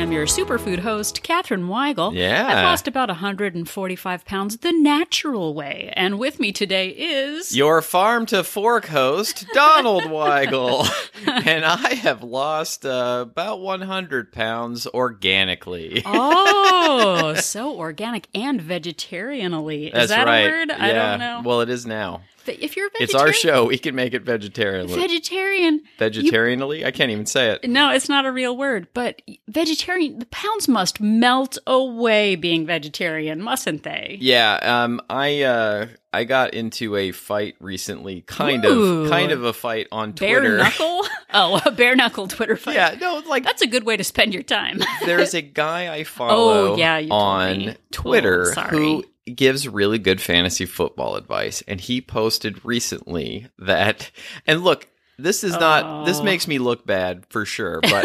am your superfood host, Katherine Weigel. Yeah. I've lost about 145 pounds the natural way. And with me today is. Your farm to fork host, Donald Weigel. and I have lost uh, about 100 pounds organically. oh, so organic and vegetarianally. Is That's that right. a word? I don't know. Well, it is now. If you're vegetarian, it's our show. We can make it vegetarian. vegetarian. Vegetarianally? I can't even say it. No, it's not a real word, but vegetarian, the pounds must melt away being vegetarian, mustn't they? Yeah, um, I uh, I got into a fight recently, kind Ooh. of, kind of a fight on Bare Twitter. knuckle? oh, a bare knuckle Twitter fight. yeah, no, like That's a good way to spend your time. there's a guy I follow Oh, yeah, on. Twitter Oh, who gives really good fantasy football advice and he posted recently that and look this is not this Oh. makes me look bad for sure but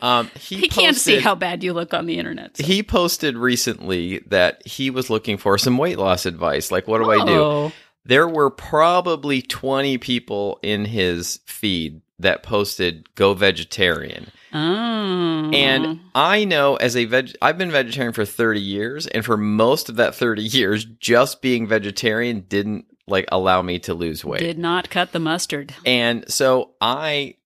um he, he can't see how bad you look on the internet. so- he posted recently that he was looking for some weight loss advice like what do I do Oh. there were probably 20 people in his feed that posted go vegetarian Oh. and I know as a veg, I've been vegetarian for 30 years, and for most of that 30 years, just being vegetarian didn't like allow me to lose weight. did not cut the mustard. and so I,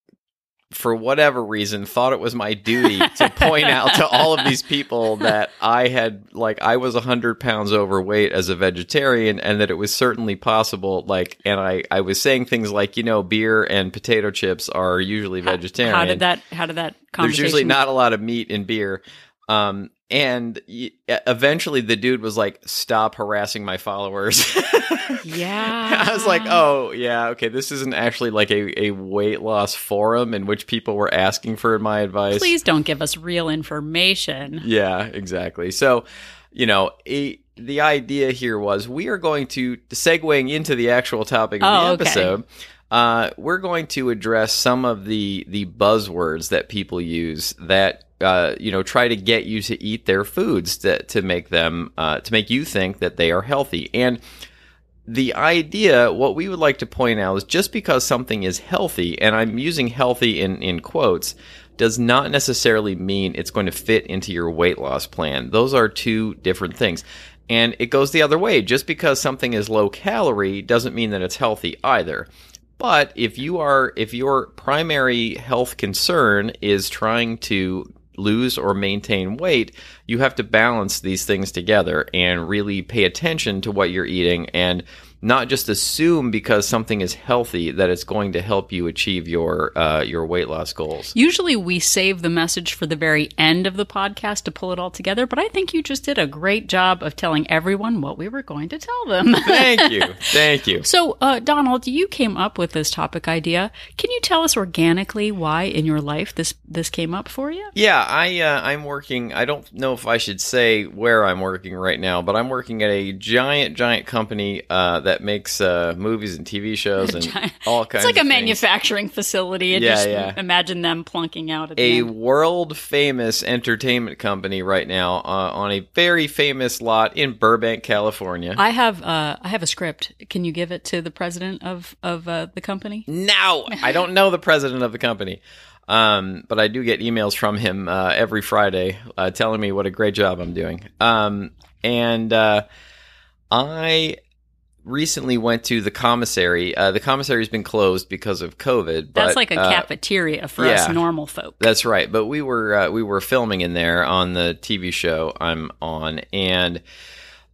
for whatever reason, thought it was my duty to point out to all of these people that I had like I was 100 pounds overweight as a vegetarian, and that it was certainly possible. Like, and I I was saying things like, you know, beer and potato chips are usually vegetarian. How did that? How did that There's usually not a lot of meat in beer. Um, and eventually the dude was like, stop harassing my followers. Yeah. I was like, oh, yeah, okay, this isn't actually like a, a weight loss forum in which people were asking for my advice. Please don't give us real information. Yeah, exactly. So, you know, a, the idea here was we are going to, segueing into the actual topic of Oh, the okay. Uh, we're going to address some of the the buzzwords that people use that uh, you know try to get you to eat their foods to to make them uh, to make you think that they are healthy. And the idea what we would like to point out is just because something is healthy and i'm using healthy in in quotes does not necessarily mean it's going to fit into your weight loss plan. Those are two different things. And it goes the other way. Just because something is low calorie doesn't mean that it's healthy either but if you are if your primary health concern is trying to lose or maintain weight, you have to balance these things together and really pay attention to what you're eating and not just assume because something is healthy that it's going to help you achieve your uh, your weight loss goals. Usually we save the message for the very end of the podcast to pull it all together, but I think you just did a great job of telling everyone what we were going to tell them. Thank you, thank you. So, uh, Donald, you came up with this topic idea. Can you tell us organically why in your life this this came up for you? Yeah, I uh, I'm working. I don't know if I should say where I'm working right now, but I'm working at a giant, giant company uh, that makes uh, movies and TV shows and all kinds. Of things. It's like a things. manufacturing facility. And Yeah, just yeah. imagine them plunking out at the A world famous entertainment company right now uh, on a very famous lot in Burbank, California. I have uh, I have a script. Can you give it to the president of of uh, the company? No, I don't know the president of the company. Um, but I do get emails from him uh, every Friday uh, telling me what a great job I'm doing. Um, and uh, I recently went to the commissary. Uh, the commissary's been closed because of COVID. But, That's like a uh, cafeteria for us normal folk. That's right. But we were uh, we were filming in there on the TV show I'm on, and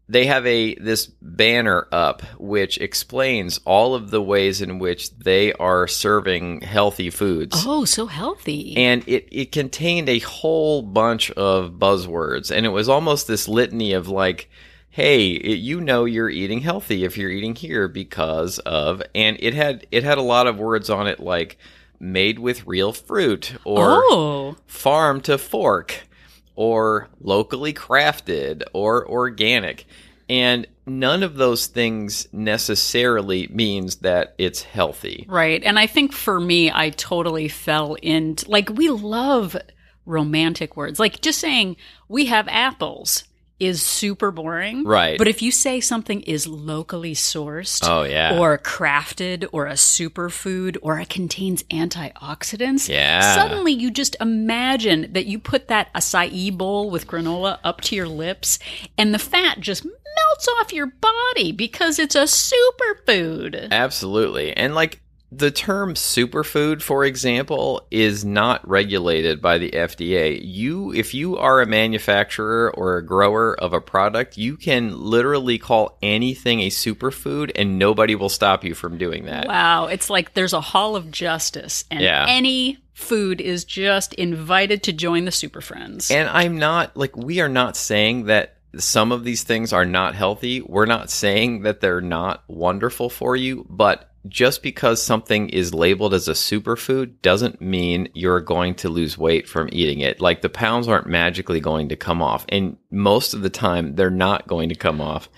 they have a this banner up which explains all of the ways in which they are serving healthy foods. Oh, so healthy. And it, it contained a whole bunch of buzzwords, and it was almost this litany of like, hey, it, you know you're eating healthy if you're eating here because of, and it had it had a lot of words on it like made with real fruit or oh, farm to fork or locally crafted or organic. And none of those things necessarily means that it's healthy. right. And I think for me, I totally fell into like we love romantic words. Like just saying we have apples is super boring. Right. But if you say something is locally sourced Oh, yeah. or crafted or a superfood or it contains antioxidants, Yeah. suddenly you just imagine that you put that acai bowl with granola up to your lips and the fat just melts off your body because it's a superfood. Absolutely. And like the term superfood, for example, is not regulated by the FDA. You, if you are a manufacturer or a grower of a product, you can literally call anything a superfood and nobody will stop you from doing that. Wow, it's like there's a hall of justice and Yeah. any food is just invited to join the super friends. And I'm not like we are not saying that some of these things are not healthy. We're not saying that they're not wonderful for you, but just because something is labeled as a superfood doesn't mean you're going to lose weight from eating it. Like the pounds aren't magically going to come off, and most of the time they're not going to come off.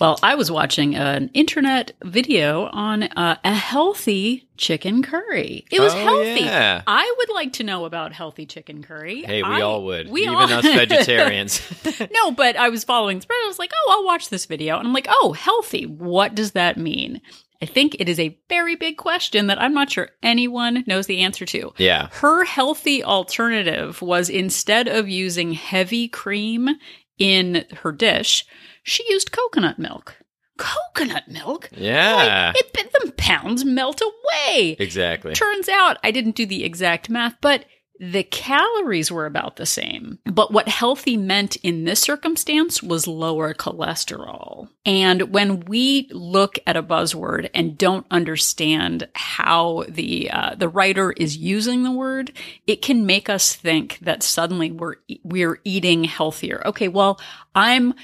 Well, I was watching an internet video on uh, a healthy chicken curry. It was Oh, healthy. yeah. I would like to know about healthy chicken curry. Hey, we I- all would, We even all- us vegetarians. no, but I was following the spread. I was like, oh, I'll watch this video. And I'm like, oh, healthy. What does that mean? I think it is a very big question that I'm not sure anyone knows the answer to. yeah, Her healthy alternative was instead of using heavy cream in her dish, she used coconut milk. Coconut milk? yeah, Like, it, the pounds melt away. exactly. Turns out I didn't do the exact math, but the calories were about the same. But what healthy meant in this circumstance was lower cholesterol. And when we look at a buzzword and don't understand how the uh, the writer is using the word, it can make us think that suddenly we're we're eating healthier. Okay, well, I'm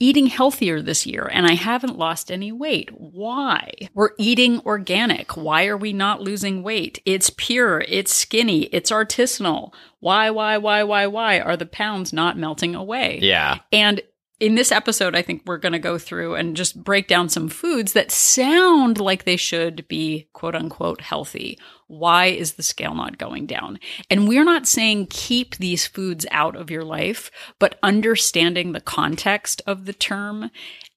eating healthier this year and I haven't lost any weight. Why? We're eating organic. Why are we not losing weight? It's pure, it's skinny, it's artisanal. Why, why, why, why, why are the pounds not melting away? Yeah, And in this episode, I think we're going to go through and just break down some foods that sound like they should be quote unquote healthy. Why is the scale not going down? And we're not saying keep these foods out of your life, but understanding the context of the term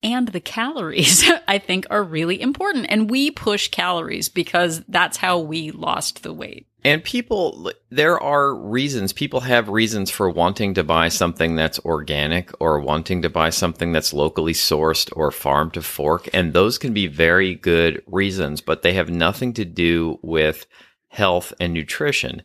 and the calories, I think are really important. And we push calories because that's how we lost the weight. And people, there are reasons. People have reasons for wanting to buy something that's organic or wanting to buy something that's locally sourced or farm to fork. And those can be very good reasons, but they have nothing to do with health and nutrition.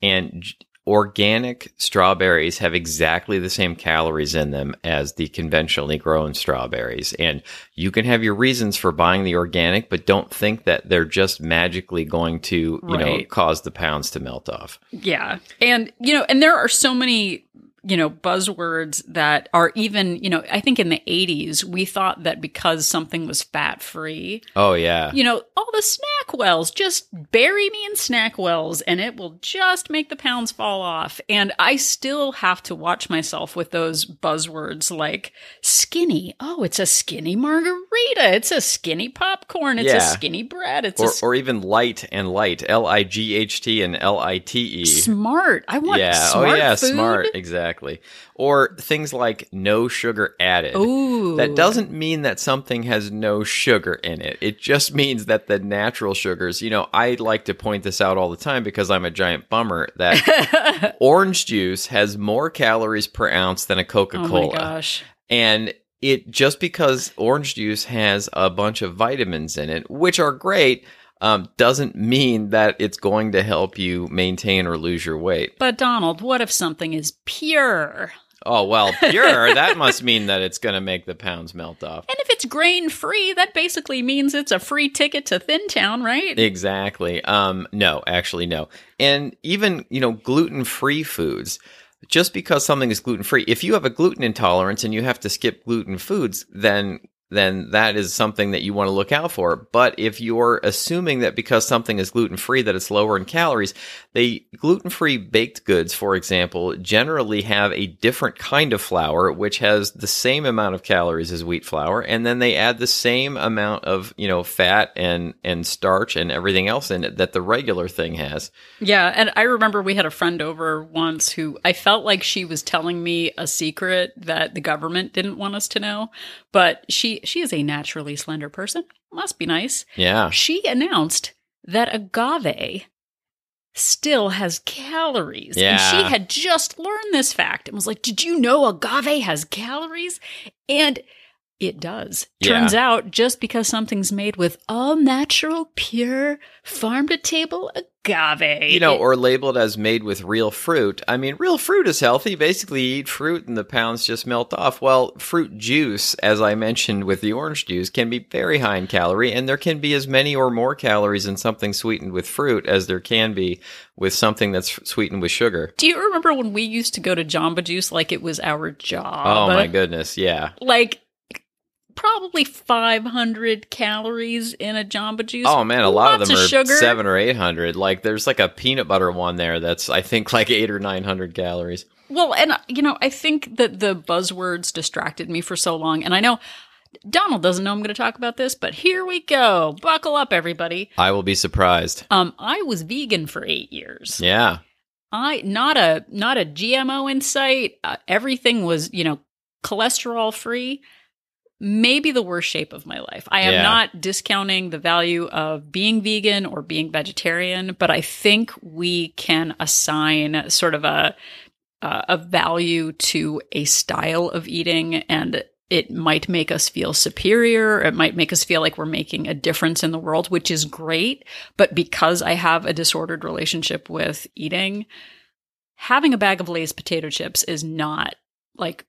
And organic strawberries have exactly the same calories in them as the conventionally grown strawberries. And you can have your reasons for buying the organic, but don't think that they're just magically going to, you know, cause the pounds to melt off. Yeah. And, you know, and there are so many, you know, buzzwords that are even, you know, I think in the 80s, we thought that because something was fat free, Oh yeah. you know, all the SnackWells, just bury me in SnackWells and it will just make the pounds fall off. And I still have to watch myself with those buzzwords like skinny. Oh, it's a skinny margarita. It's a skinny popcorn. It's a skinny bread. It's a Or, s- or even light and light, L I G H T and L I T E. smart. I want Yeah. Oh, smart oh yeah, food. smart. Exactly. Or things like no sugar added. Ooh. That doesn't mean that something has no sugar in it. It just means that the natural sugars, you know, I like to point this out all the time because I'm a giant bummer that orange juice has more calories per ounce than a Coca-Cola. Oh my gosh. And it just because orange juice has a bunch of vitamins in it, which are great, um, doesn't mean that it's going to help you maintain or lose your weight. But Donald, what if something is pure? Oh, well, pure, that must mean that it's going to make the pounds melt off. And if it's grain free, that basically means it's a free ticket to Thin Town, right? Exactly. Um, no, actually, no. And even, you know, gluten free foods, just because something is gluten free, if you have a gluten intolerance and you have to skip gluten foods, then then that is something that you want to look out for. But if you're assuming that because something is gluten free that it's lower in calories, the gluten free baked goods, for example, generally have a different kind of flour which has the same amount of calories as wheat flour, and then they add the same amount of you know fat and and starch and everything else in it that the regular thing has. Yeah, and I remember we had a friend over once who I felt like she was telling me a secret that the government didn't want us to know, but she she is a naturally slender person. Must be nice. Yeah. She announced that agave still has calories. Yeah. And she had just learned this fact and was like, Did you know agave has calories? And it does. Yeah. Turns out just because something's made with all natural, pure, farm to table agave. You know, it- or labeled as made with real fruit. I mean, real fruit is healthy. Basically, you eat fruit and the pounds just melt off. Well, fruit juice, as I mentioned with the orange juice, can be very high in calorie, and there can be as many or more calories in something sweetened with fruit as there can be with something that's sweetened with sugar. do you remember when we used to go to Jamba Juice like it was our job? Oh my goodness, yeah. Like probably 500 calories in a Jamba Juice. Oh man, a lot of Lots them are sugar. seven or eight hundred. Like there's like a peanut butter one there that's I think like eight or nine hundred calories. Well, and you know, I think that the buzzwords distracted me for so long, and I know Donald doesn't know I'm going to talk about this, but here we go. Buckle up, everybody. I will be surprised. Um, I was vegan for eight years. Yeah. I not a not a GMO in sight. Uh, everything was you know cholesterol free. Maybe the worst shape of my life. I am Yeah. not discounting the value of being vegan or being vegetarian, but I think we can assign sort of a uh, a value to a style of eating and it might make us feel superior. It might make us feel like we're making a difference in the world, which is great. But because I have a disordered relationship with eating, having a bag of Lay's potato chips is not like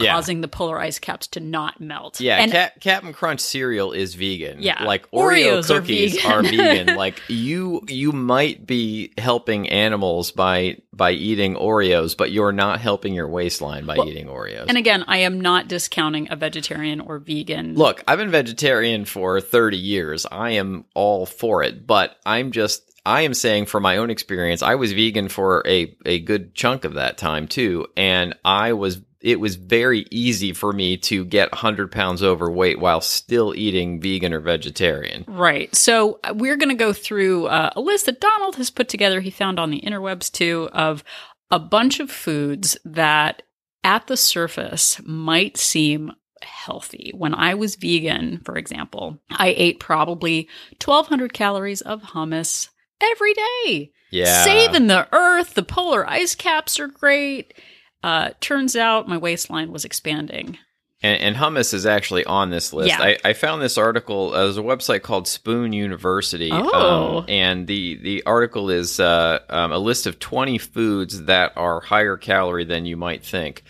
Yeah. causing the polar ice caps to not melt. Yeah, and Cap- Cap'n Crunch cereal is vegan. Yeah. like Oreo Oreos are cookies vegan. are vegan. like you, you might be helping animals by by eating Oreos, but you're not helping your waistline by Well, eating Oreos. and again, I am not discounting a vegetarian or vegan. Look, I've been vegetarian for 30 years. I am all for it, but I'm just I am saying from my own experience, I was vegan for a a good chunk of that time too, and I was it was very easy for me to get 100 pounds overweight while still eating vegan or vegetarian. Right. So uh, we're going to go through uh, a list that Donald has put together. He found on the interwebs too of a bunch of foods that at the surface might seem healthy. When I was vegan, for example, I ate probably 1200 calories of hummus every day. Yeah. Saving the earth. The polar ice caps are great. Uh, turns out my waistline was expanding. And, and hummus is actually on this list. Yeah. I, I found this article. Uh, there's a website called Spoon University, Oh. um, and the the article is uh, um, a list of 20 foods that are higher calorie than you might think.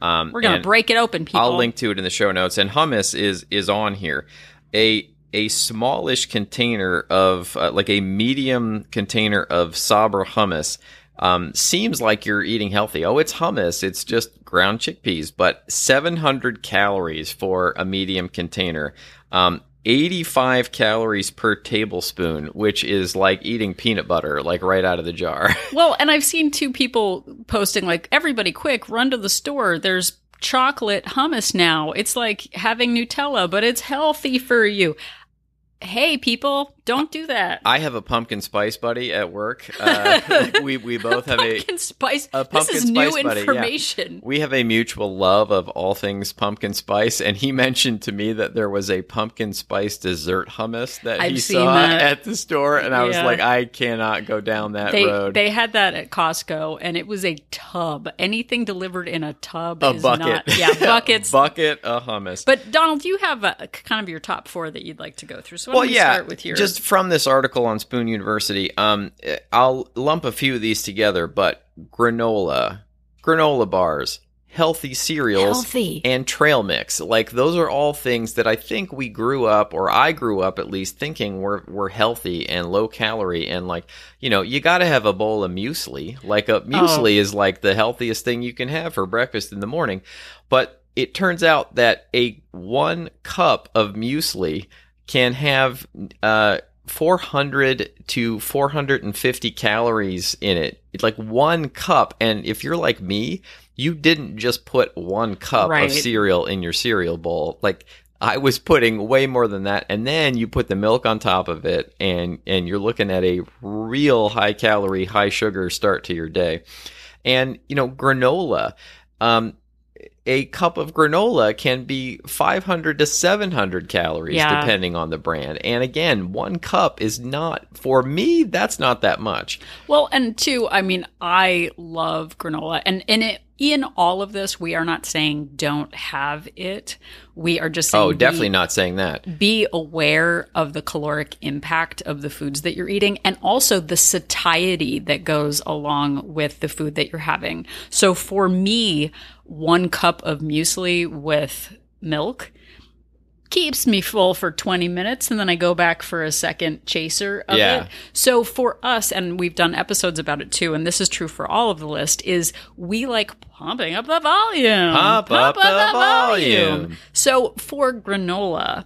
Um, We're going to break it open, people. I'll link to it in the show notes. And hummus is is on here. A a smallish container of uh, like a medium container of Sabra hummus um, seems like you're eating healthy. Oh, it's hummus. It's just ground chickpeas, but 700 calories for a medium container. Um, 85 calories per tablespoon, which is like eating peanut butter, like right out of the jar. Well, and I've seen two people posting like, everybody quick, run to the store. There's chocolate hummus now. It's like having Nutella, but it's healthy for you. Hey, people, don't do that. I have a pumpkin spice buddy at work. Uh, like we we both have a pumpkin spice. a this pumpkin is new spice buddy, yeah. information. we have a mutual love of all things pumpkin spice, and he mentioned to me that there was a pumpkin spice dessert hummus that he I've seen saw that. at the store, and I was like, I cannot go down that They road. they had that at Costco, and it was a tub. Anything delivered in a tub a is bucket, not. Yeah, buckets. bucket of hummus. but Donald, you have a, kind of your top four that you'd like to go through. So why well, yeah, start with yours? just from this article on Spoon University, um, I'll lump a few of these together, but granola, granola bars, healthy cereals, healthy. and trail mix. Like those are all things that I think we grew up, or I grew up at least, thinking were were healthy and low calorie, and like you know, you got to have a bowl of muesli. Like a muesli is like the healthiest thing you can have for breakfast in the morning, but it turns out that a one cup of muesli can have uh, 400 to 450 calories in it. It's like one cup. And if you're like me, you didn't just put one cup Right. of cereal in your cereal bowl. Like I was putting way more than that. And then you put the milk on top of it and, and you're looking at a real high calorie, high sugar start to your day. And, you know, granola, um, a cup of granola can be 500 to 700 calories Yeah. depending on the brand. And again, one cup is not for me that's not that much. Well, and two, I mean, I love granola, and in it, in all of this, we are not saying don't have it. We are just saying Oh, be- definitely not saying that. be aware of the caloric impact of the foods that you're eating and also the satiety that goes along with the food that you're having. So for me, one cup of muesli with milk keeps me full for 20 minutes and then I go back for a second chaser of Yeah. it. So for us and we've done episodes about it too and this is true for all of the list is we like pumping up the volume. Pump up the volume. So for granola,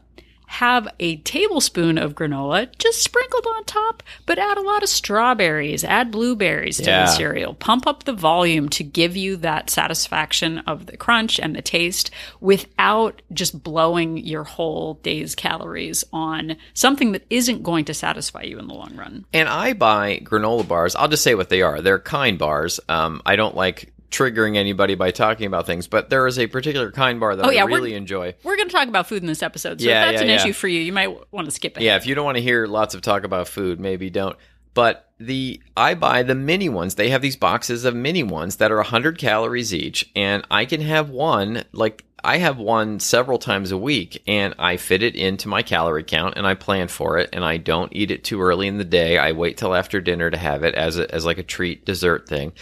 have a tablespoon of granola just sprinkled on top, but add a lot of strawberries, add blueberries to Yeah. the cereal. Pump up the volume to give you that satisfaction of the crunch and the taste without just blowing your whole day's calories on something that isn't going to satisfy you in the long run. And I buy granola bars. I'll just say what they are. They're kind bars. Um, I don't like triggering anybody by talking about things, but there is a particular kind bar that Oh, yeah, I we're- really enjoy. We're going to talk about food in this episode. So Yeah, if that's yeah, an issue for you, you might want to skip it. Yeah, if you don't want to hear lots of talk about food, maybe don't. But the I buy the mini ones. They have these boxes of mini ones that are 100 calories each, and I can have one like I have one several times a week, and I fit it into my calorie count, and I plan for it, and I don't eat it too early in the day. I wait till after dinner to have it as a, as like a treat dessert thing,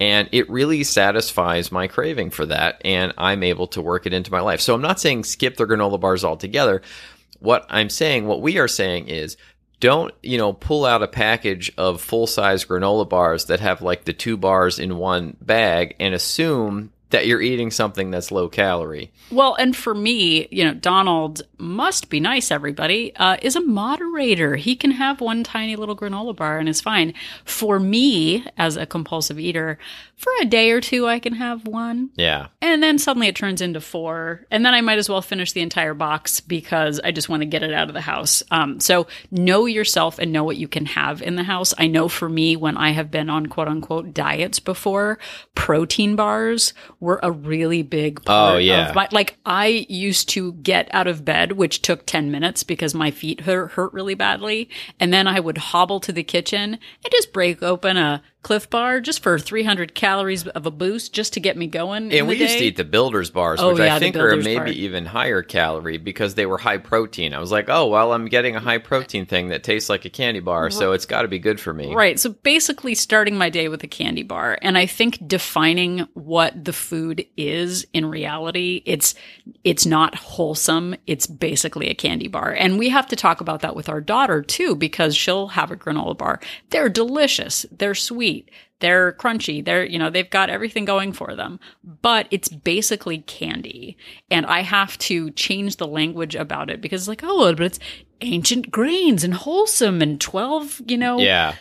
and it really satisfies my craving for that, and I'm able to work it into my life. So I'm not saying skip the granola bars altogether what I'm saying, what we are saying is don't, you know, pull out a package of full size granola bars that have like the two bars in one bag and assume that you're eating something that's low calorie. Well, and for me, you know, Donald must be nice, everybody, uh, is a moderator. He can have one tiny little granola bar and is fine. For me, as a compulsive eater, for a day or two, I can have one. Yeah. And then suddenly it turns into four. And then I might as well finish the entire box because I just want to get it out of the house. Um, so know yourself and know what you can have in the house. I know for me, when I have been on quote unquote diets before, protein bars were a really big oh, part Oh, yeah. of my, like I used to get out of bed, which took 10 minutes because my feet hurt, hurt really badly. And then I would hobble to the kitchen and just break open a Clif Bar just for 300 calories of a boost just to get me going. in And the we used to eat the Builders bars, Oh, which yeah, I think are maybe bar. even higher calorie because they were high protein. I was like, oh, well, I'm getting a high protein thing that tastes like a candy bar, so it's got to be good for me. Right. So basically starting my day with a candy bar. And I think defining what the food is in reality, it's it's not wholesome. It's basically a candy bar. And we have to talk about that with our daughter too, because she'll have a granola bar. They're delicious. They're sweet. They're crunchy. They're, you know, they've got everything going for them, but it's basically candy. And I have to change the language about it because it's like, oh, but it's ancient grains and wholesome and 12, you know, Yeah.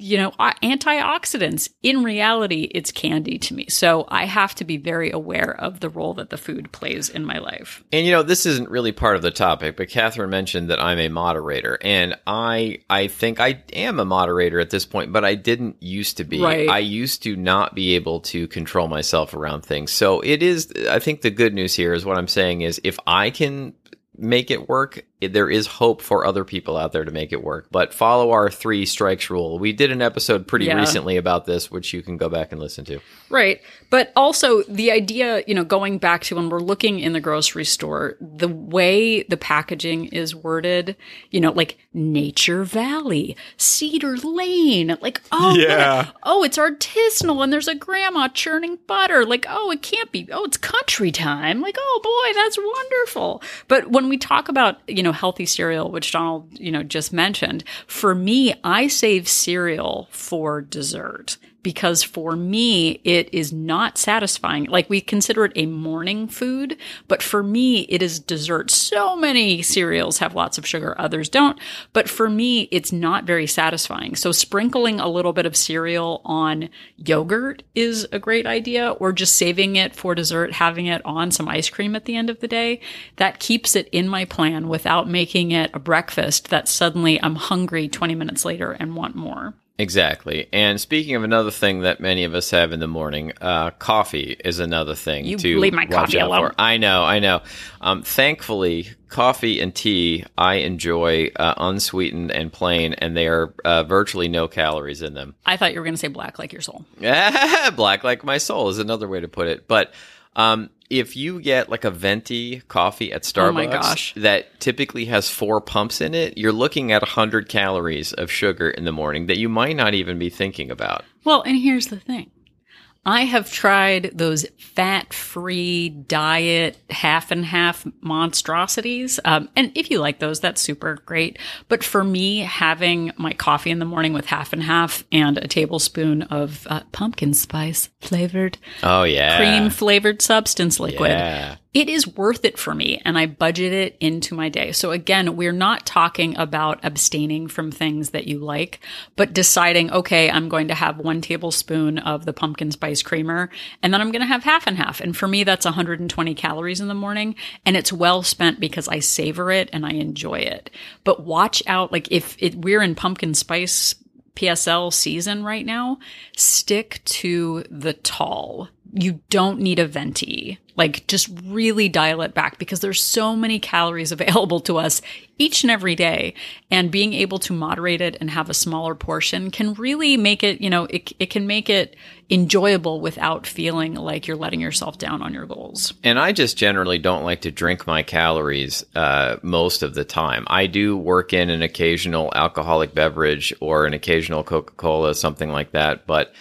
You know, uh, antioxidants. In reality, it's candy to me. So I have to be very aware of the role that the food plays in my life. And you know, this isn't really part of the topic, but Katherine mentioned that I'm a moderator, and I I think I am a moderator at this point, but I didn't used to be. Right. I used to not be able to control myself around things. So it is. I think the good news here is what I'm saying is if I can make it work, there is hope for other people out there to make it work. But follow our three strikes rule. We did an episode pretty Yeah. recently about this, which you can go back and listen to. Right. But also the idea, you know, going back to when we're looking in the grocery store, the way the packaging is worded, you know, like Nature Valley, Cedar Lane, like, oh, Yeah. what- oh, it's artisanal and there's a grandma churning butter. Like, oh, it can't be, oh, it's country time. Like, oh boy, that's wonderful. But when we talk about, you know, healthy cereal, which Donald, you know, just mentioned, for me, I save cereal for dessert. Because for me, it is not satisfying. Like we consider it a morning food, but for me, it is dessert. So many cereals have lots of sugar, others don't. But for me, it's not very satisfying. So sprinkling a little bit of cereal on yogurt is a great idea, or just saving it for dessert, having it on some ice cream at the end of the day. That keeps it in my plan without making it a breakfast that suddenly I'm hungry 20 minutes later and want more. Exactly. And speaking of another thing that many of us have in the morning, uh, coffee is another thing You to leave my watch coffee out alone. for. I know, I know. Um, thankfully, coffee and tea I enjoy uh, unsweetened and plain, and they are uh, virtually no calories in them. I thought you were going to say black like your soul. Black like my soul is another way to put it. But um, if you get like a venti coffee at Starbucks Oh my gosh. that typically has four pumps in it, you're looking at 100 calories of sugar in the morning that you might not even be thinking about. Well, and here's the thing. I have tried those fat free diet half and half monstrosities. Um, and if you like those, that's super great. But for me, having my coffee in the morning with half and half and a tablespoon of uh, pumpkin spice flavored, Oh, yeah. cream flavored substance liquid, Yeah. It is worth it for me and I budget it into my day. So again, we're not talking about abstaining from things that you like, but deciding, okay, I'm going to have one tablespoon of the pumpkin spice creamer and then I'm going to have half and half. And for me, that's 120 calories in the morning and it's well spent because I savor it and I enjoy it. But watch out, like if it, we're in pumpkin spice PSL season right now, stick to the tall. You don't need a venti. Like just really dial it back because there's so many calories available to us each and every day. And being able to moderate it and have a smaller portion can really make it, you know, it, it can make it enjoyable without feeling like you're letting yourself down on your goals. And I just generally don't like to drink my calories uh, most of the time. I do work in an occasional alcoholic beverage or an occasional Coca Cola, something like that, but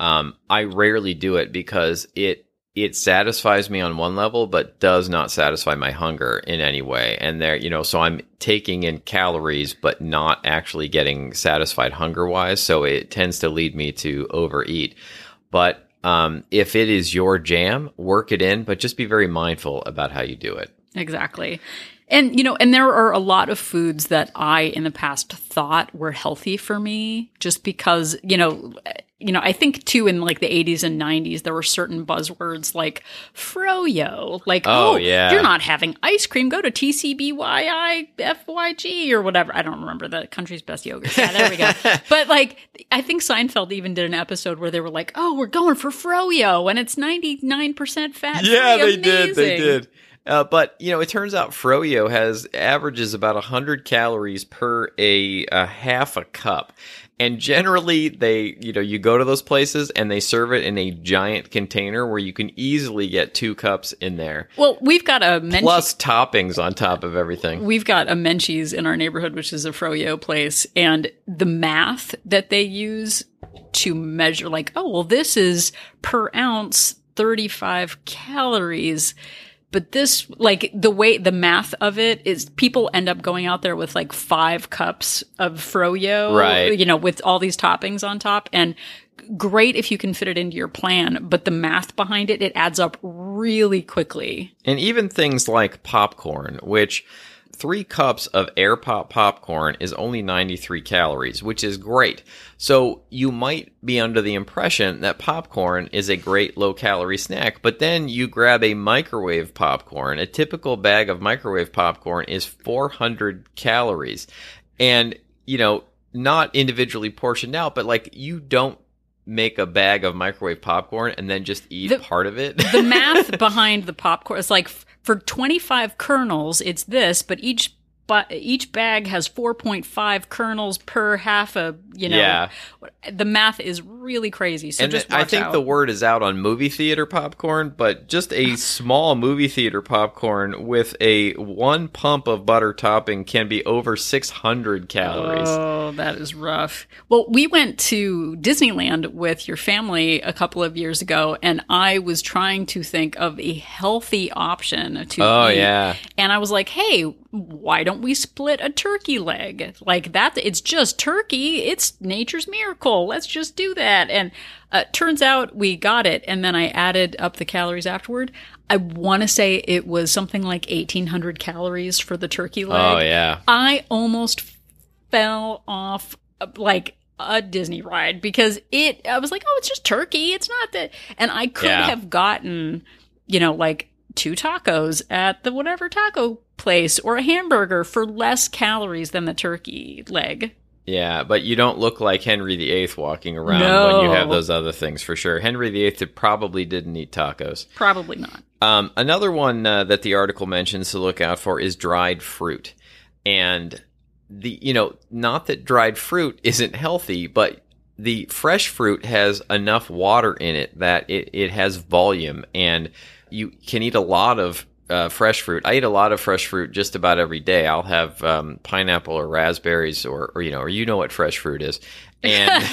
um, I rarely do it because it it satisfies me on one level, but does not satisfy my hunger in any way. And there, you know, so I'm taking in calories, but not actually getting satisfied hunger wise. So it tends to lead me to overeat. But um, if it is your jam, work it in, but just be very mindful about how you do it. Exactly. And, you know, and there are a lot of foods that I in the past thought were healthy for me just because, you know, you know, I think too in like the 80s and 90s, there were certain buzzwords like froyo, like, Oh, oh, yeah. you're not having ice cream, go to TCBYIFYG or whatever. I don't remember the country's best yogurt. Yeah, there we go. but like, I think Seinfeld even did an episode where they were like, oh, we're going for froyo and it's 99% fat. Yeah, they amazing. Did. They did. Uh, but you know, it turns out Froyo has averages about hundred calories per a, a half a cup, and generally they, you know, you go to those places and they serve it in a giant container where you can easily get two cups in there, Well, we've got a Menchie, plus toppings on top of everything. we've got a Menchie's in our neighborhood, which is a froyo place, and the math that they use to measure, like, oh, well, this is per ounce, thirty-five calories. But this, like, the way the math of it is, people end up going out there with like five cups of froyo, Right. You know, with all these toppings on top, and great if you can fit it into your plan. But the math behind it, it adds up really quickly. And even things like popcorn, which three cups of air pop popcorn is only 93 calories, which is great. So you might be under the impression that popcorn is a great low calorie snack, but then you grab a microwave popcorn. A typical bag of microwave popcorn is 400 calories. And, you know, not individually portioned out, but like you don't make a bag of microwave popcorn and then just eat The- part of it. the math behind the popcorn is like for 25 kernels it's this but each each bag has 4.5 kernels per half a you know Yeah. the math is really crazy so and just I think out. the word is out on movie theater popcorn, but just a small movie theater popcorn with a one pump of butter topping can be over 600 calories. Oh, that is rough. Well, we went to Disneyland with your family a couple of years ago, and I was trying to think of a healthy option to Oh, eat. yeah. And I was like, hey, why don't we split a turkey leg? Like that, it's just turkey. It's nature's miracle. Let's just do that. And uh, turns out we got it. And then I added up the calories afterward. I want to say it was something like 1800 calories for the turkey leg. Oh yeah. I almost fell off uh, like a Disney ride because it, I was like, oh, it's just turkey. It's not that. And I could Yeah. have gotten, you know, like two tacos at the whatever taco place or a hamburger for less calories than the turkey leg. Yeah, but you don't look like Henry VIII walking around No. when you have those other things for sure. Henry VIII probably didn't eat tacos. Probably not. Um, another one uh, that the article mentions to look out for is dried fruit, and the you know not that dried fruit isn't healthy, but the fresh fruit has enough water in it that it, it has volume, and you can eat a lot of uh, fresh fruit. I eat a lot of fresh fruit just about every day. I'll have um, pineapple or raspberries, or, or you know, or you know what fresh fruit is, and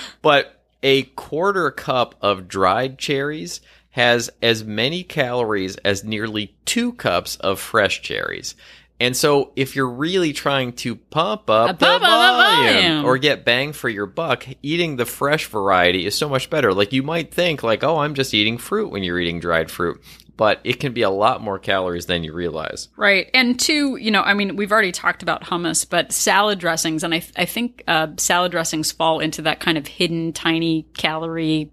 but a quarter cup of dried cherries has as many calories as nearly two cups of fresh cherries. And so, if you're really trying to pump up Uh, the pump up the volume, volume. or get bang for your buck, eating the fresh variety is so much better. Like you might think, like, oh, I'm just eating fruit when you're eating dried fruit, but it can be a lot more calories than you realize. Right. And two, you know, I mean, we've already talked about hummus, but salad dressings, and I, I think uh, salad dressings fall into that kind of hidden, tiny calorie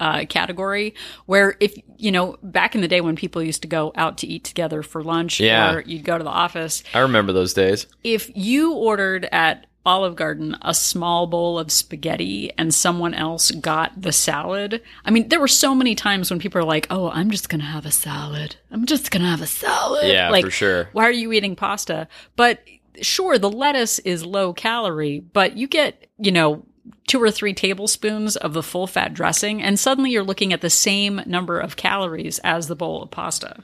uh, category where if, you know, back in the day when people used to go out to eat together for lunch Yeah. or you'd go to the office, I remember those days. if you ordered at Olive Garden a small bowl of spaghetti and someone else got the salad, I mean, there were so many times when people are like, "Oh, I'm just gonna have a salad. I'm just gonna have a salad." Yeah, like, for sure. Why are you eating pasta? But sure, the lettuce is low calorie, but you get, you know. Two or three tablespoons of the full fat dressing, and suddenly you're looking at the same number of calories as the bowl of pasta.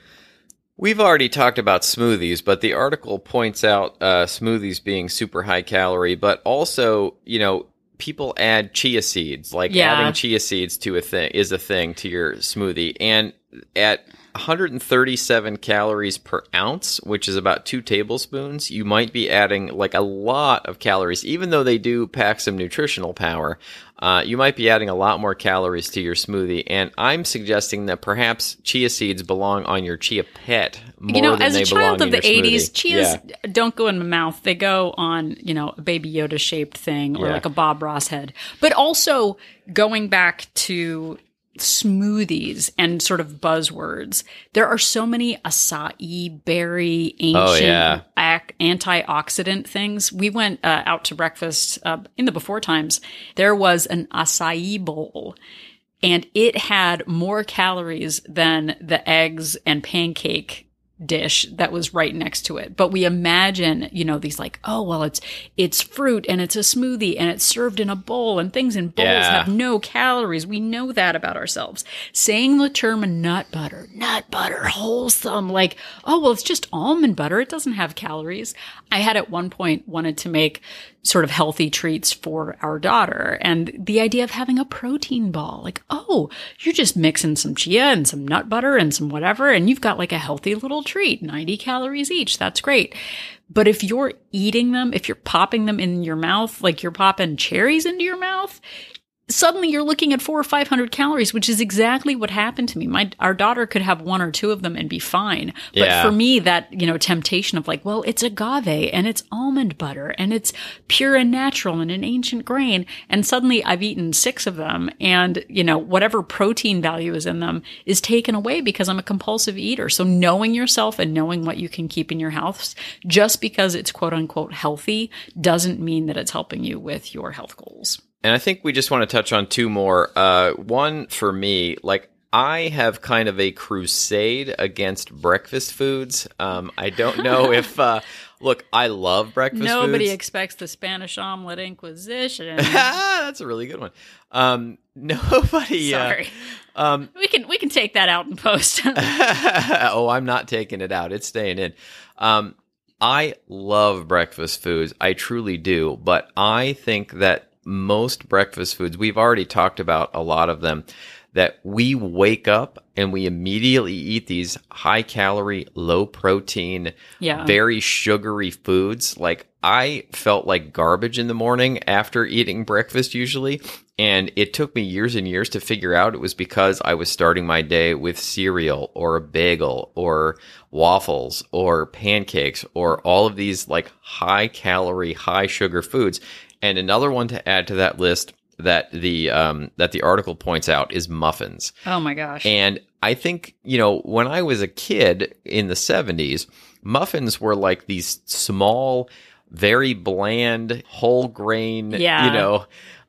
We've already talked about smoothies, but the article points out uh, smoothies being super high calorie, but also, you know, people add chia seeds. Like Yeah. adding chia seeds to a thing is a thing to your smoothie, and at 137 calories per ounce, which is about two tablespoons, you might be adding like a lot of calories, even though they do pack some nutritional power. Uh, you might be adding a lot more calories to your smoothie, and I'm suggesting that perhaps chia seeds belong on your chia pet more you know, than as they a child of the 80s, smoothie. chias Yeah. don't go in my mouth. They go on, you know, a baby Yoda shaped thing or Yeah. like a Bob Ross head. But also going back to smoothies and sort of buzzwords, there are so many acai berry ancient Oh, yeah. ac- antioxidant things. We went uh, out to breakfast uh, in the before times. There was an acai bowl and it had more calories than the eggs and pancake dish that was right next to it. But we imagine, you know, these like, oh, well, it's, it's fruit and it's a smoothie and it's served in a bowl and things in bowls Yeah. have no calories. We know that about ourselves. Saying the term nut butter, nut butter, wholesome, like, oh, well, it's just almond butter. It doesn't have calories. I had at one point wanted to make sort of healthy treats for our daughter. And the idea of having a protein ball, like, oh, you're just mixing some chia and some nut butter and some whatever, and you've got like a healthy little treat, 90 calories each. That's great. But if you're eating them, if you're popping them in your mouth, like you're popping cherries into your mouth, suddenly you're looking at four or five hundred calories, which is exactly what happened to me. My our daughter could have one or two of them and be fine. But Yeah. for me, that you know temptation of like, well, it's agave and it's almond butter and it's pure and natural and an ancient grain, and suddenly I've eaten six of them, and you know whatever protein value is in them is taken away because I'm a compulsive eater. So knowing yourself and knowing what you can keep in your house, just because it's quote unquote healthy, doesn't mean that it's helping you with your health goals. And I think we just want to touch on two more. Uh, one for me, like I have kind of a crusade against breakfast foods. Um, I don't know if uh, look, I love breakfast foods. Nobody foods. expects the Spanish omelet Inquisition. that's a really good one. Um, nobody. uh, Sorry, um, we can we can take that out in post. oh, I'm not taking it out. It's staying in. Um, I love breakfast foods. I truly do. But I think that most breakfast foods, we've already talked about a lot of them, that we wake up and we immediately eat these high calorie, low protein, Yeah. very sugary foods. Like I felt like garbage in the morning after eating breakfast usually. And it took me years and years to figure out it was because I was starting my day with cereal or a bagel or waffles or pancakes or all of these like high calorie, high sugar foods. And another one to add to that list that the um, that the article points out is muffins. oh my gosh. And I think, you know, when I was a kid in the 70s, muffins were like these small, very bland, whole grain, Yeah. you know,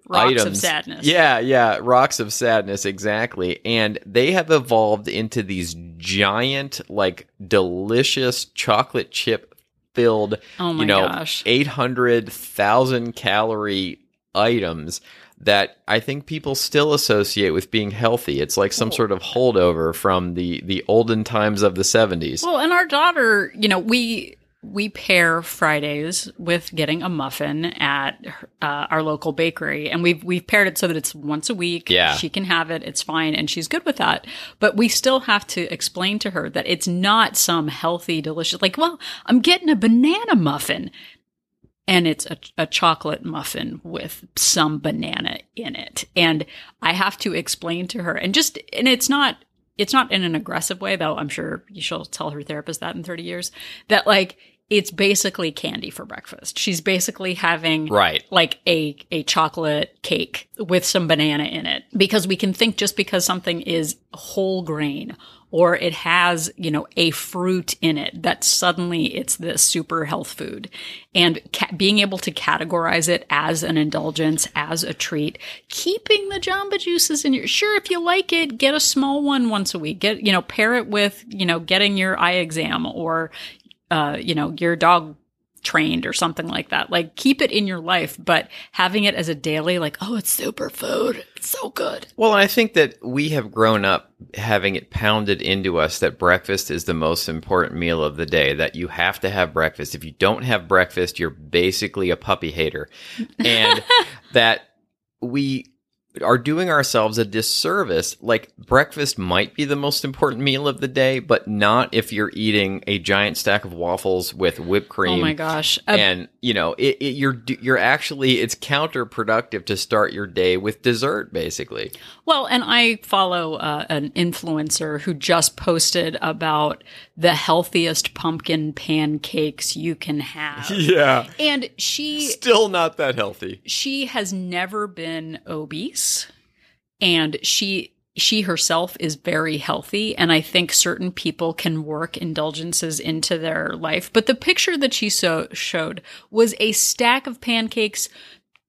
Rocks of sadness. Yeah, yeah, rocks of sadness, exactly. And they have evolved into these giant, like, delicious chocolate chip filled, oh you know, gosh. 800,000 calorie items that I think people still associate with being healthy. It's like some oh. sort of holdover from the the olden times of the 70s. Well, and our daughter, you know, we we pair Fridays with getting a muffin at uh, our local bakery, and we've we've paired it so that it's once a week. Yeah. she can have it; it's fine, and she's good with that. But we still have to explain to her that it's not some healthy, delicious. Like, well, I'm getting a banana muffin. And it's a, a chocolate muffin with some banana in it. And I have to explain to her and just, and it's not, it's not in an aggressive way, though I'm sure she'll tell her therapist that in 30 years, that like it's basically candy for breakfast. She's basically having Right. like a a chocolate cake with some banana in it because we can think just because something is whole grain or it has, you know, a fruit in it that suddenly it's this super health food. And ca- being able to categorize it as an indulgence, as a treat, keeping the jamba juices in your, sure, if you like it, get a small one once a week. Get, you know, pair it with, you know, getting your eye exam or, uh, you know, your dog trained or something like that. Like keep it in your life, but having it as a daily, like, oh, it's superfood. It's so good. Well, and I think that we have grown up having it pounded into us that breakfast is the most important meal of the day, that you have to have breakfast. If you don't have breakfast, you're basically a puppy hater. And that we are doing ourselves a disservice. Like breakfast might be the most important meal of the day, but not if you're eating a giant stack of waffles with whipped cream Oh my gosh. A- and you know it, it, you're you're actually it's counterproductive to start your day with dessert basically Well, and I follow uh, an influencer who just posted about the healthiest pumpkin pancakes you can have. yeah. And she still not that healthy. She has never been obese and she she herself is very healthy and i think certain people can work indulgences into their life. But the picture that she so showed was a stack of pancakes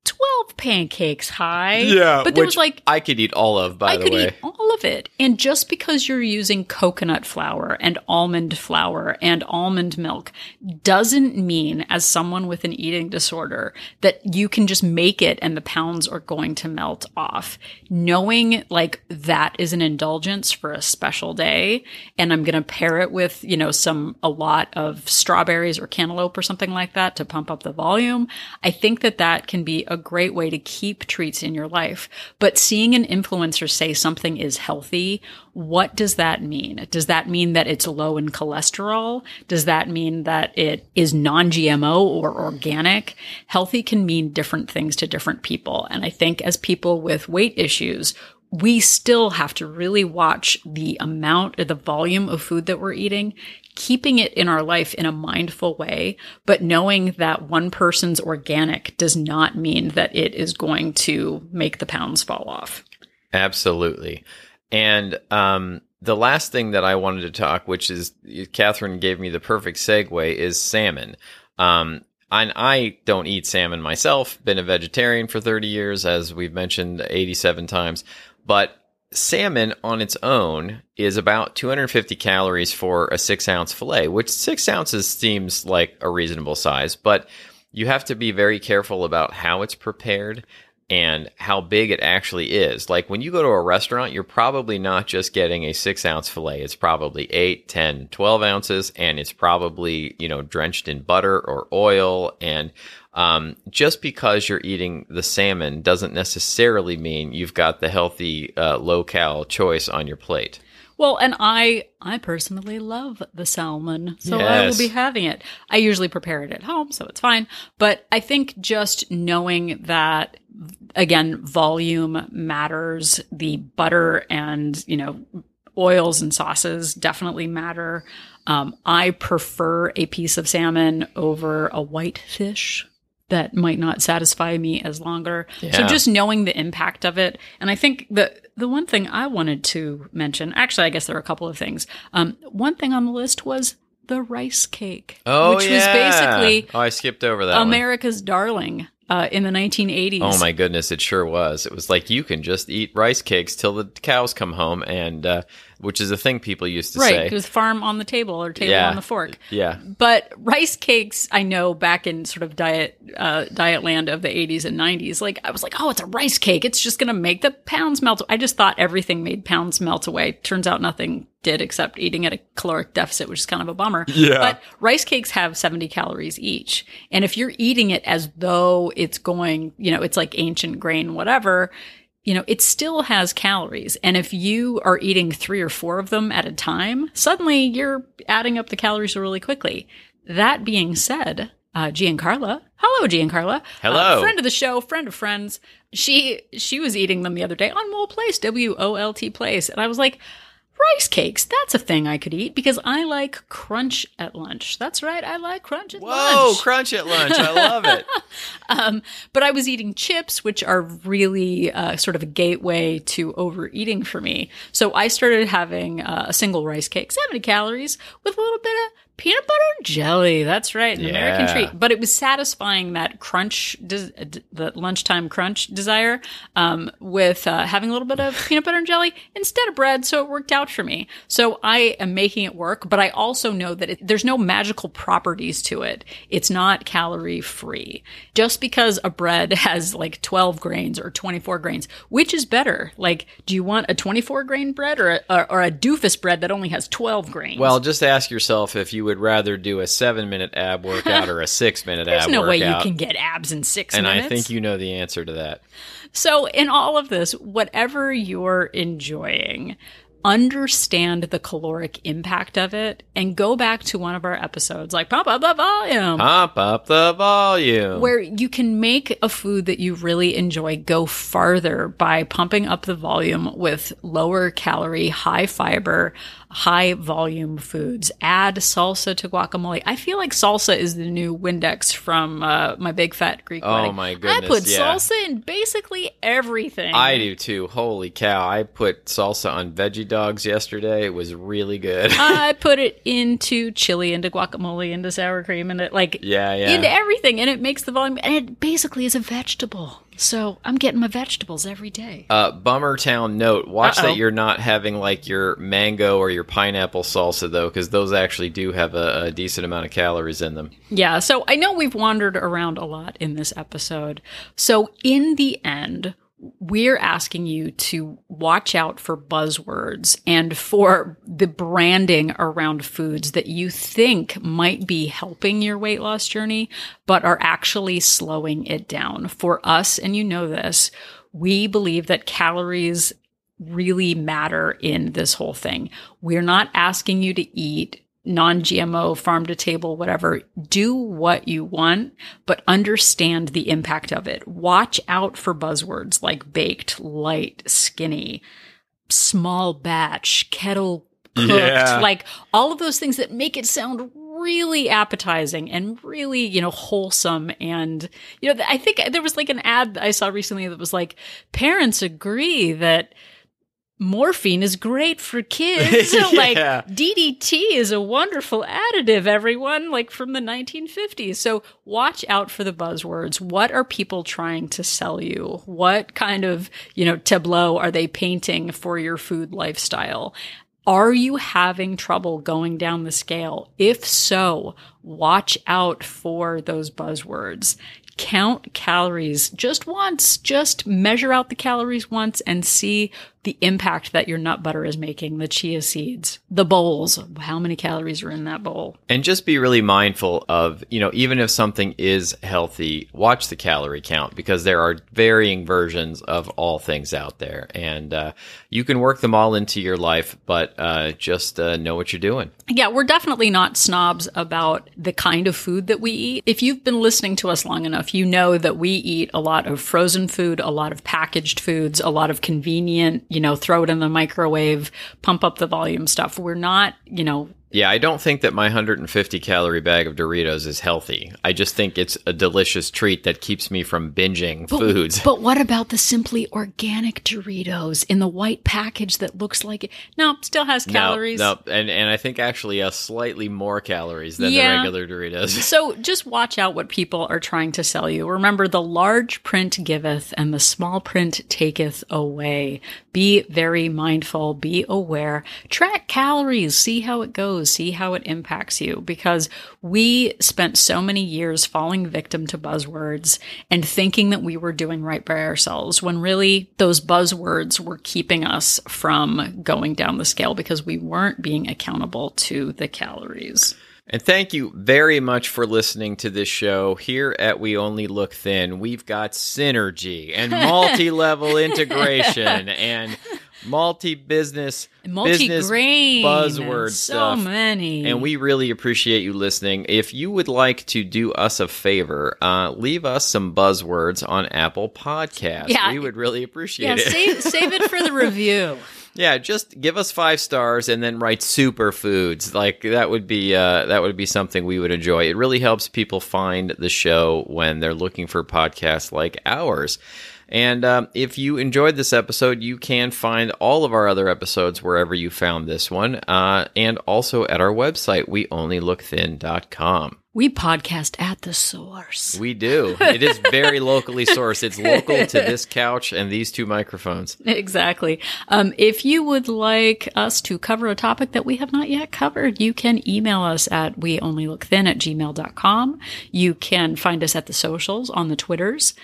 12 pancakes high Yeah. but there was like i could eat all of by I the could eat all of it. And just because you're using coconut flour and almond flour and almond milk doesn't mean, as someone with an eating disorder, that you can just make it and the pounds are going to melt off. Knowing like that is an indulgence for a special day and I'm going to pair it with, you know, some, a lot of strawberries or cantaloupe or something like that to pump up the volume. I think that that can be a great way to keep treats in your life. But seeing an influencer say something is healthy, what does that mean? Does that mean that it's low in cholesterol? Does that mean that it is non GMO or organic? Healthy can mean different things to different people. And I think as people with weight issues, we still have to really watch the amount or the volume of food that we're eating, keeping it in our life in a mindful way, but knowing that one person's organic does not mean that it is going to make the pounds fall off. absolutely and um the last thing that i wanted to talk which is Katherine gave me the perfect segue is salmon um and I don't eat salmon myself, been a vegetarian for 30 years, as we've mentioned 87 times. But salmon on its own is about 250 calories for a six ounce filet, which six ounces seems like a reasonable size, but you have to be very careful about how it's prepared. and how big it actually is. Like when you go to a restaurant, you're probably not just getting a six ounce filet. It's probably eight, 10, 12 ounces, and it's probably, you know, drenched in butter or oil. And um, just because you're eating the salmon doesn't necessarily mean you've got the healthy, uh, low cal choice on your plate. Well, and I I personally love the salmon, so I will be having it. I usually prepare it at home, so it's fine. But I think just knowing that again, volume matters. The butter and you know oils and sauces definitely matter. Um, I prefer a piece of salmon over a white fish that might not satisfy me as longer. So just knowing the impact of it, and I think the the one thing I wanted to mention, actually, I guess there are a couple of things. Um, one thing on the list was the rice cake, Oh, which yeah. was basically Oh, I skipped over that one. America's darling uh, in the 1980s. Oh my goodness, it sure was. It was like you can just eat rice cakes till the cows come home, and uh, which is a thing people used to say. Right, say. because farm on the table or table Yeah. on the fork. Yeah, But rice cakes, I know back in sort of diet uh, diet land of the 80s and 90s, like I was like, oh, it's a rice cake. It's just going to make the pounds melt. I just thought everything made pounds melt away. Turns out nothing did except eating at a caloric deficit, which is kind of a bummer. Yeah. But rice cakes have 70 calories each. And if you're eating it as though it's going, you know, it's like ancient grain, whatever, you know, it still has calories. And if you are eating three or four of them at a time, suddenly you're adding up the calories really quickly. That being said, uh, Giancarla, hello, Giancarla. Hello. Uh, friend of the show, friend of friends. She, she was eating them the other day on Mole Place, W-O-L-T Place. And I was like, rice cakes, that's a thing I could eat because I like crunch at lunch. That's right. I like crunch at Whoa, lunch. Whoa, crunch at lunch. I love it. Um, but I was eating chips, which are really uh, sort of a gateway to overeating for me. So I started having uh, a single rice cake, 70 calories, with a little bit of peanut butter and jelly. That's right, an American treat. But it was satisfying that crunch, des- the lunchtime crunch desire, um, with uh, having a little bit of peanut butter and jelly instead of bread. So it worked out for me. So I am making it work, but I also know that it, there's no magical properties to it. It's not calorie free. Just because a bread has like 12 grains or 24 grains, which is better? Like, do you want a 24 grain bread or a, or, or a doofus bread that only has 12 grains? Well, just ask yourself if you would rather do a seven minute ab workout or a six minute ab workout. there's no way you can get abs in six and minutes. And I think you know the answer to that. So, in all of this, whatever you're enjoying, understand the caloric impact of it and go back to one of our episodes, like Pump Up the Volume, Pump up the volume. where you can make a food that you really enjoy go farther by pumping up the volume with lower calorie, high fiber, high volume foods. Add salsa to guacamole. I feel like salsa is the new Windex from uh, my big fat Greek Oh wedding. my goodness! I put yeah. salsa in basically everything. I do too. Holy cow. I put salsa on veggie dogs yesterday. It was really good. I put it into chili, into guacamole, into sour cream, and it like Yeah, yeah. into everything, and it makes the volume. And it basically is a vegetable. So I'm getting my vegetables every day. Uh, Bummer Town note: Watch Uh-oh. that you're not having like your mango or your pineapple salsa though, because those actually do have a, a decent amount of calories in them. Yeah, so I know we've wandered around a lot in this episode. So in the end, we're asking you to watch out for buzzwords and for the branding around foods that you think might be helping your weight loss journey, but are actually slowing it down. For us, and you know this, we believe that calories really matter in this whole thing. We're not asking you to eat non GMO, farm to table, whatever. Do what you want, but understand the impact of it. Watch out for buzzwords like baked, light, skinny, small batch, kettle cooked, Yeah. like all of those things that make it sound really appetizing and really, you know, wholesome. And, you know, I think there was like an ad I saw recently that was like, parents agree that morphine is great for kids. Yeah. Like DDT is a wonderful additive, everyone, like from the 1950s. So watch out for the buzzwords. What are people trying to sell you? What kind of, you know, tableau are they painting for your food lifestyle? Are you having trouble going down the scale? If so, watch out for those buzzwords. count calories just once, just measure out the calories once and see the impact that your nut butter is making, the chia seeds, the bowls, how many calories are in that bowl. And just be really mindful of, you know, even if something is healthy, watch the calorie count because there are varying versions of all things out there. And uh, you can work them all into your life, but uh, just uh, know what you're doing. Yeah, we're definitely not snobs about the kind of food that we eat. If you've been listening to us long enough, you know that we eat a lot of frozen food, a lot of packaged foods, a lot of convenient, you know, throw it in the microwave, pump up the volume stuff. We're not, you know, yeah, I don't think that my 150 calorie bag of Doritos is healthy. I just think it's a delicious treat that keeps me from binging but, foods. But what about the simply organic Doritos in the white package that looks like it? No, still has calories. No, no. And, and I think actually a slightly more calories than yeah. the regular Doritos. so just watch out what people are trying to sell you. Remember, the large print giveth and the small print taketh away. Be very mindful, be aware, track calories, see how it goes see how it impacts you because we spent so many years falling victim to buzzwords and thinking that we were doing right by ourselves when really those buzzwords were keeping us from going down the scale because we weren't being accountable to the calories. And thank you very much for listening to this show. Here at We Only Look Thin, we've got synergy and multi level integration and multi-business, multi-grain buzzword so stuff. many. And we really appreciate you listening. If you would like to do us a favor, uh, leave us some buzzwords on Apple Podcasts. Yeah, we would really appreciate yeah, it. Save, save it for the review. Yeah, just give us five stars and then write superfoods. Like that would be uh, that would be something we would enjoy. It really helps people find the show when they're looking for podcasts like ours. And um, if you enjoyed this episode, you can find all of our other episodes wherever you found this one, uh, and also at our website, weonlylookthin.com. We podcast at the source. We do. It is very locally sourced. It's local to this couch and these two microphones. Exactly. Um, if you would like us to cover a topic that we have not yet covered, you can email us at weonlylookthin at gmail.com. You can find us at the socials on the Twitters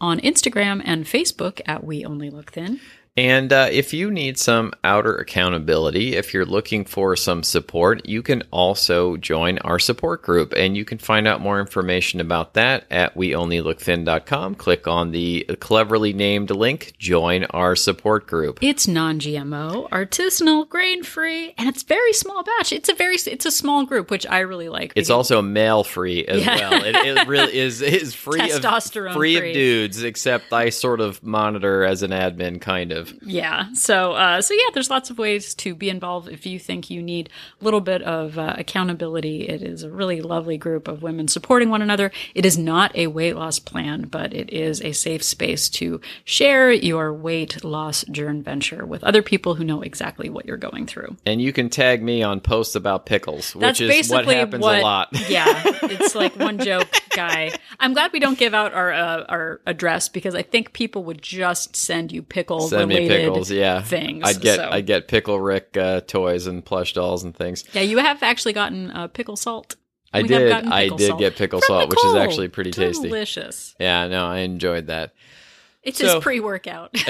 on Instagram and Facebook at We Only Look Thin. And uh, if you need some outer accountability, if you're looking for some support, you can also join our support group. And you can find out more information about that at weonlylookthin.com. Click on the cleverly named link, join our support group. It's non GMO, artisanal, grain free, and it's very small batch. It's a very it's a small group, which I really like. It's also male free as yeah. well. It, it, really is is free Testosterone of free, free of dudes, except I sort of monitor as an admin kind of. Yeah. So, uh, so yeah, there's lots of ways to be involved if you think you need a little bit of uh, accountability. It is a really lovely group of women supporting one another. It is not a weight loss plan, but it is a safe space to share your weight loss journey venture with other people who know exactly what you're going through. And you can tag me on posts about pickles, That's which is what happens what, a lot. yeah. It's like one joke guy. I'm glad we don't give out our uh, our address because I think people would just send you pickle send related pickles, yeah. things. I'd get so. I'd get pickle Rick uh, toys and plush dolls and things. Yeah, you have actually gotten uh, pickle salt. I we did. I did salt. get pickle salt, which is actually pretty tasty. Delicious. Yeah, no, I enjoyed that. It's so, just pre-workout.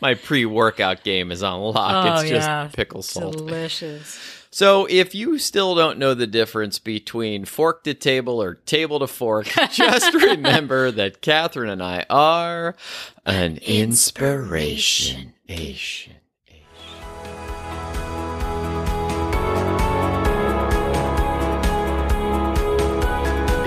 my pre-workout game is on lock. Oh, it's yeah. just pickle salt. Delicious. So, if you still don't know the difference between fork to table or table to fork, just remember that Katherine and I are an inspiration. Asian.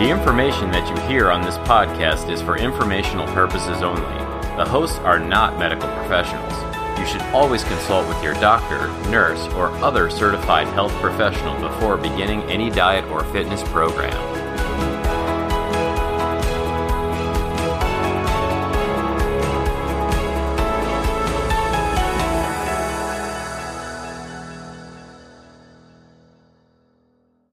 The information that you hear on this podcast is for informational purposes only. The hosts are not medical professionals you should always consult with your doctor, nurse, or other certified health professional before beginning any diet or fitness program.